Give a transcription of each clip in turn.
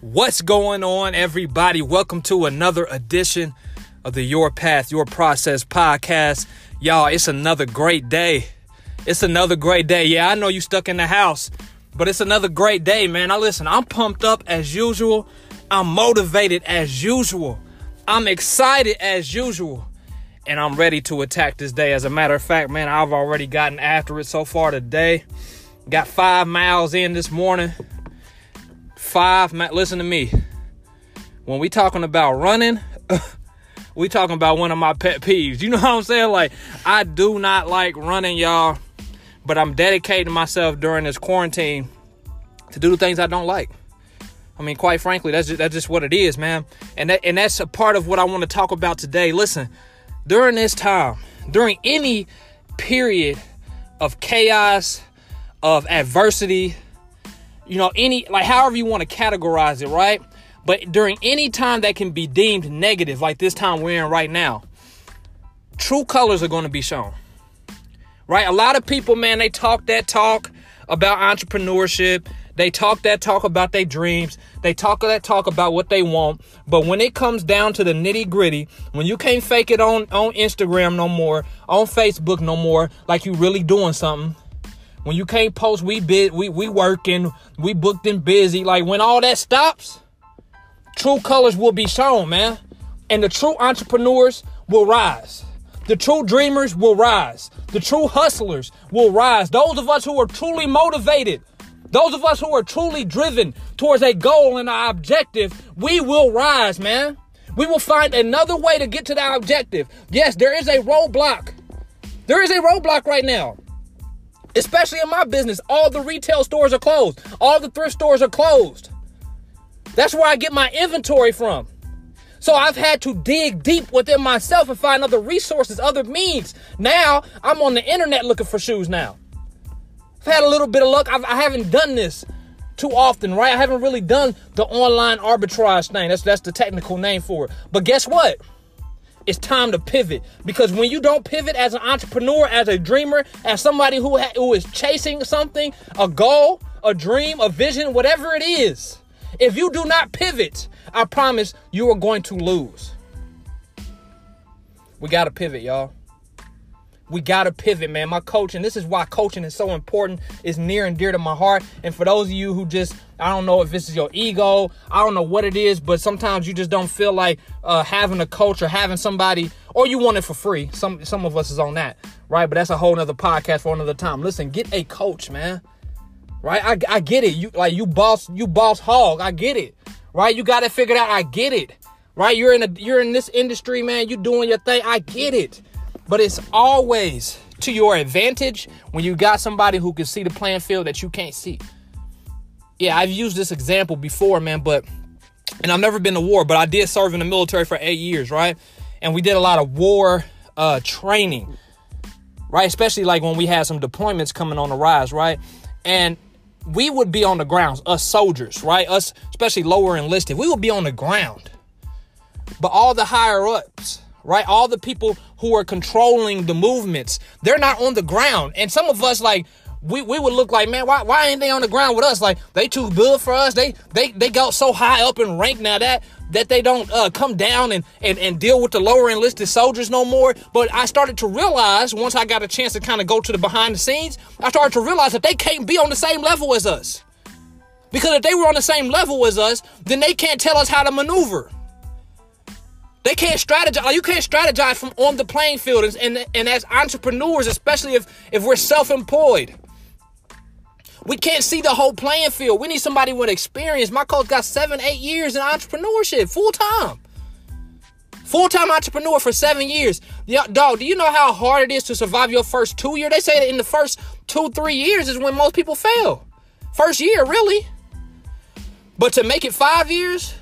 What's going on, everybody? Welcome to another edition of the Your Path, Your Process podcast. Y'all, it's another great day. It's another great day. Yeah, I know you stuck in the house, but it's another great day, man. Now, listen, I'm pumped up as usual. I'm motivated as usual. I'm excited as usual. And I'm ready to attack this day. As a matter of fact, man, I've already gotten after it so far today. Got five miles in this morning five. Listen to me. When we talking about running, we talking about one of my pet peeves. You know what I'm saying? Like I do not like running, y'all, but I'm dedicating myself during this quarantine to do the things I don't like. I mean, quite frankly, that's just, that's just what it is, man. And that, and that's a part of what I want to talk about today. Listen, during this time, during any period of chaos, of adversity, you know, any, like however you want to categorize it, right? But during any time that can be deemed negative, like this time we're in right now, true colors are going to be shown. Right? A lot of people, man, they talk that talk about entrepreneurship. They talk that talk about their dreams. They talk that talk about what they want. But when it comes down to the nitty gritty, when you can't fake it on, on Instagram no more, on Facebook no more, like you really doing something, when you can't post, we bid, we we working, we booked and busy. Like when all that stops, true colors will be shown, man. And the true entrepreneurs will rise. The true dreamers will rise. The true hustlers will rise. Those of us who are truly motivated, those of us who are truly driven towards a goal and our objective, we will rise, man. We will find another way to get to that objective. Yes, there is a roadblock. There is a roadblock right now. Especially in my business, all the retail stores are closed, all the thrift stores are closed. That's where I get my inventory from. So I've had to dig deep within myself and find other resources, other means. Now I'm on the internet looking for shoes now. I've had a little bit of luck. I've, I have not done this too often, right? I haven't really done the online arbitrage thing. That's that's the technical name for it. But guess what? It's time to pivot because when you don't pivot as an entrepreneur, as a dreamer, as somebody who ha- who is chasing something, a goal, a dream, a vision, whatever it is, if you do not pivot, I promise you are going to lose. We got to pivot, y'all. We got to pivot, man. My coaching, this is why coaching is so important, is near and dear to my heart. And for those of you who just, I don't know if this is your ego, I don't know what it is, but sometimes you just don't feel like uh, having a coach or having somebody, or you want it for free. Some some of us is on that, right? But that's a whole nother podcast for another time. Listen, get a coach, man. Right? I, I get it. You like you boss, you boss hog. I get it. Right? You got it figured out. I get it. Right? You're in a you're in this industry, man. You doing your thing. I get it. But it's always to your advantage when you got somebody who can see the playing field that you can't see. Yeah, I've used this example before, man, but and I've never been to war, but I did serve in the military for eight years, right? And we did a lot of war uh, training, right? Especially like when we had some deployments coming on the rise, right? And we would be on the grounds, us soldiers, right? Us, especially lower enlisted, we would be on the ground. But all the higher ups, right? All the people who are controlling the movements, they're not on the ground. And some of us, like, we, we would look like, man, why, why ain't they on the ground with us? Like, they too good for us. They they they got so high up in rank now that that they don't uh, come down and, and, and deal with the lower enlisted soldiers no more. But I started to realize once I got a chance to kind of go to the behind the scenes, I started to realize that they can't be on the same level as us. Because if they were on the same level as us, then they can't tell us how to maneuver. They can't strategize. You can't strategize from on the playing field, and, and, and as entrepreneurs, especially if if we're self-employed, we can't see the whole playing field. We need somebody with experience. My coach got seven, eight years in entrepreneurship, full time. Full time entrepreneur for seven years. Yeah, dog, do you know how hard it is to survive your first two years? They say that in the first two, three years is when most people fail. First year, really. But to make it five years,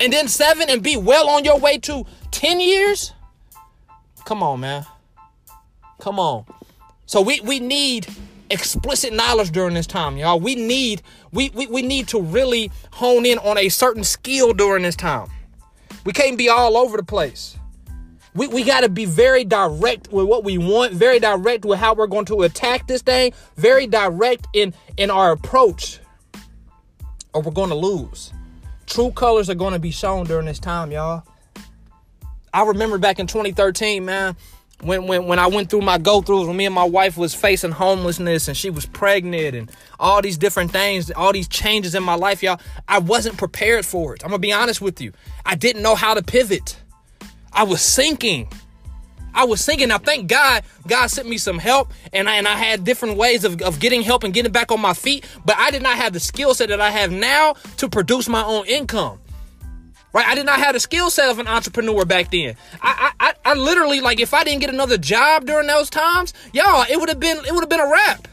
and then seven and be well on your way to 10 years? Come on, man. Come on. So we, we need explicit knowledge during this time, y'all. We need we, we we need to really hone in on a certain skill during this time. We can't be all over the place. We, we got to be very direct with what we want, very direct with how we're going to attack this thing, very direct in in our approach, or we're going to lose. True colors are going to be shown during this time, y'all. I remember back in 2013, man, when when when I went through my go throughs when me and my wife was facing homelessness and she was pregnant and all these different things, all these changes in my life, y'all, I wasn't prepared for it. I'm gonna be honest with you. I didn't know how to pivot. I was sinking. I was singing. Now, thank God, God sent me some help, and I, and I had different ways of, of getting help and getting back on my feet. But I did not have the skill set that I have now to produce my own income. Right? I did not have the skill set of an entrepreneur back then. I, I, I literally like if I didn't get another job during those times, y'all, it would have been it would have been a wrap.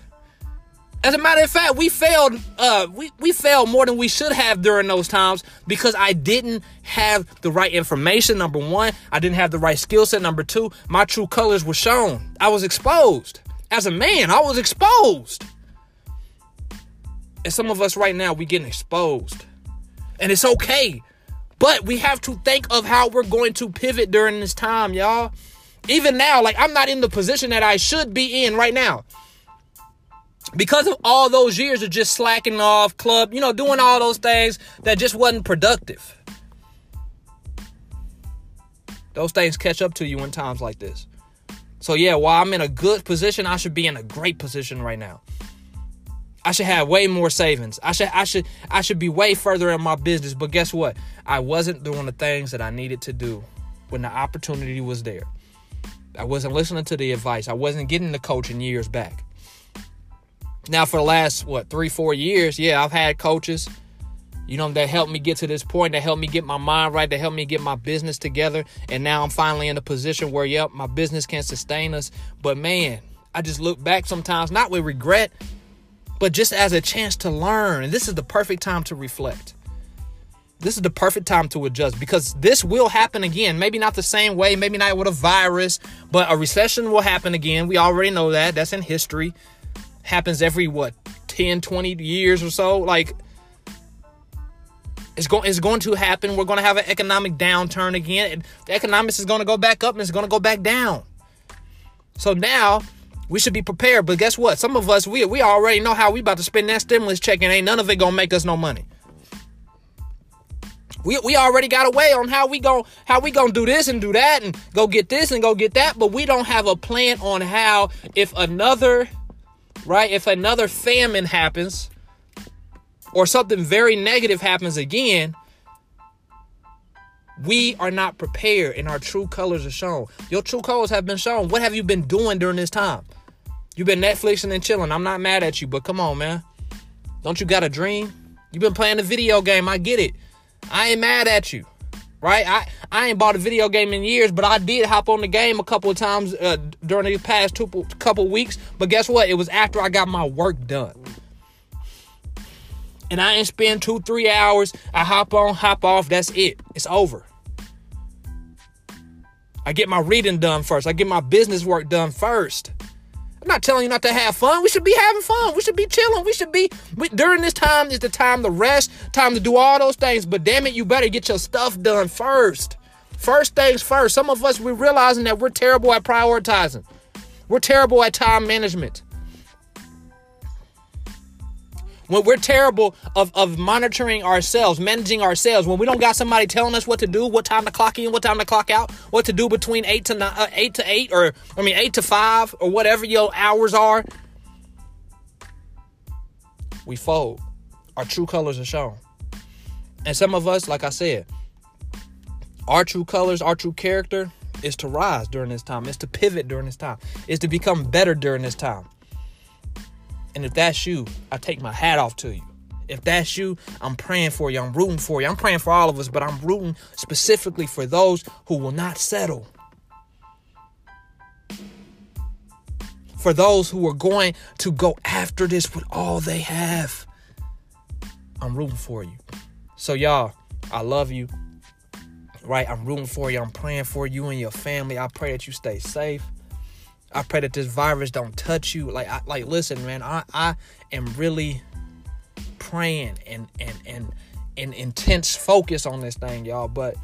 As a matter of fact, we failed. Uh, we we failed more than we should have during those times because I didn't have the right information. Number one, I didn't have the right skill set. Number two, my true colors were shown. I was exposed as a man. I was exposed. And some of us right now, we getting exposed, and it's okay. But we have to think of how we're going to pivot during this time, y'all. Even now, like I'm not in the position that I should be in right now. Because of all those years of just slacking off, club, you know, doing all those things that just wasn't productive. Those things catch up to you in times like this. So yeah, while I'm in a good position, I should be in a great position right now. I should have way more savings. I should I should I should be way further in my business. But guess what? I wasn't doing the things that I needed to do when the opportunity was there. I wasn't listening to the advice. I wasn't getting the coaching years back. Now for the last what three four years, yeah, I've had coaches, you know, that helped me get to this point, that helped me get my mind right, that helped me get my business together, and now I'm finally in a position where yep, my business can sustain us. But man, I just look back sometimes not with regret, but just as a chance to learn. And this is the perfect time to reflect. This is the perfect time to adjust because this will happen again. Maybe not the same way, maybe not with a virus, but a recession will happen again. We already know that. That's in history. Happens every what 10, 20 years or so. Like it's going it's going to happen. We're going to have an economic downturn again. and The economics is going to go back up and it's going to go back down. So now we should be prepared. But guess what? Some of us, we, we already know how we about to spend that stimulus check and ain't none of it gonna make us no money. We, we already got a way on how we go how we gonna do this and do that and go get this and go get that, but we don't have a plan on how if another right if another famine happens or something very negative happens again, we are not prepared and our true colors are shown. Your true colors have been shown. What have you been doing during this time? You've been Netflixing and chilling. I'm not mad at you, but come on, man. Don't you got a dream? You've been playing a video game. I get it. I ain't mad at you. Right? I, I ain't bought a video game in years, but I did hop on the game a couple of times uh, during the past two couple weeks. But guess what? It was after I got my work done. And I ain't spend two, three hours. I hop on, hop off. That's it. It's over. I get my reading done first. I get my business work done first. I'm not telling you not to have fun. We should be having fun. We should be chilling. We should be we, during this time is the time to rest, time to do all those things. But damn it, you better get your stuff done first. First things first. Some of us we're realizing that we're terrible at prioritizing. We're terrible at time management. When we're terrible of, of monitoring ourselves, managing ourselves, when we don't got somebody telling us what to do, what time to clock in, what time to clock out, what to do between eight to nine, uh, eight to eight, or I mean eight to five, or whatever your hours are, we fold. Our true colors are shown, and some of us, like I said, our true colors, our true character is to rise during this time. Is to pivot during this time. Is to become better during this time. And if that's you, I take my hat off to you. If that's you, I'm praying for you. I'm rooting for you. I'm praying for all of us, but I'm rooting specifically for those who will not settle. For those who are going to go after this with all they have. I'm rooting for you. So, y'all, I love you. Right? I'm rooting for you. I'm praying for you and your family. I pray that you stay safe. I pray that this virus don't touch you. Like, I, like, listen, man, I, I am really praying and and and and intense focus on this thing, y'all. But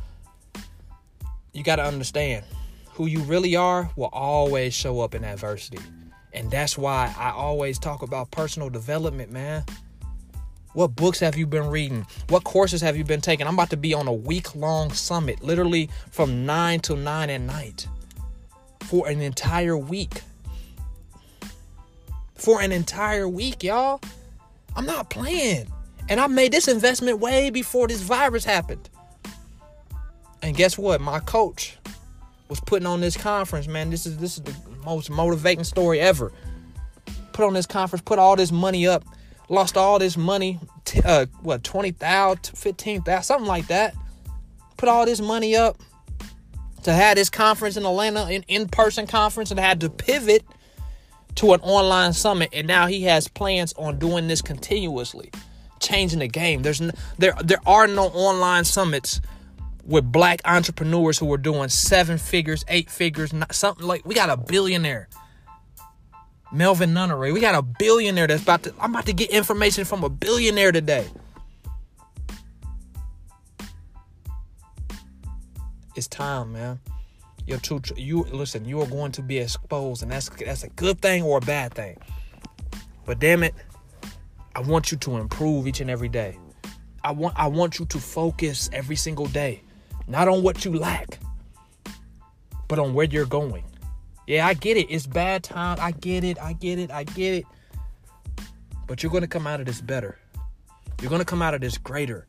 you got to understand, who you really are will always show up in adversity, and that's why I always talk about personal development, man. What books have you been reading? What courses have you been taking? I'm about to be on a week long summit, literally from 9 to 9 at night for an entire week. For an entire week, y'all. I'm not playing. And I made this investment way before this virus happened. And guess what? My coach was putting on this conference, man. This is this is the most motivating story ever. Put on this conference, put all this money up, lost all this money, uh, what, 20,000, 15,000, something like that. Put all this money up to have this conference in Atlanta, an in-person conference, and had to pivot to an online summit. And now he has plans on doing this continuously, changing the game. There's there there are no online summits with black entrepreneurs who are doing seven figures, eight figures, not, something like we got a billionaire. Melvin Nunnery. We got a billionaire that's about to I'm about to get information from a billionaire today. It's time, man. You're too you listen, you are going to be exposed and that's that's a good thing or a bad thing. But damn it, I want you to improve each and every day. I want I want you to focus every single day. Not on what you lack, but on where you're going. Yeah, I get it. It's bad time. I get it. I get it. I get it. But you're going to come out of this better. You're going to come out of this greater.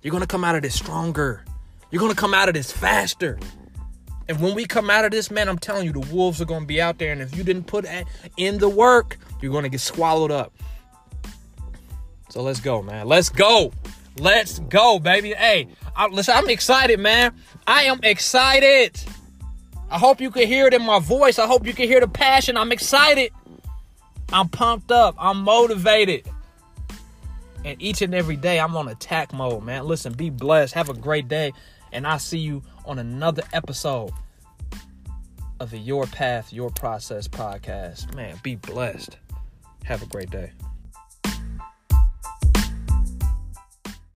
You're going to come out of this stronger. You're going to come out of this faster. And when we come out of this, man, I'm telling you, the wolves are going to be out there. And if you didn't put in the work, you're going to get swallowed up. So let's go, man. Let's go. Let's go, baby. Hey, I, listen, I'm excited, man. I am excited. I hope you can hear it in my voice. I hope you can hear the passion. I'm excited. I'm pumped up. I'm motivated. And each and every day, I'm on attack mode, man. Listen, be blessed. Have a great day. And I'll see you on another episode of the Your Path, Your Process podcast. Man, be blessed. Have a great day.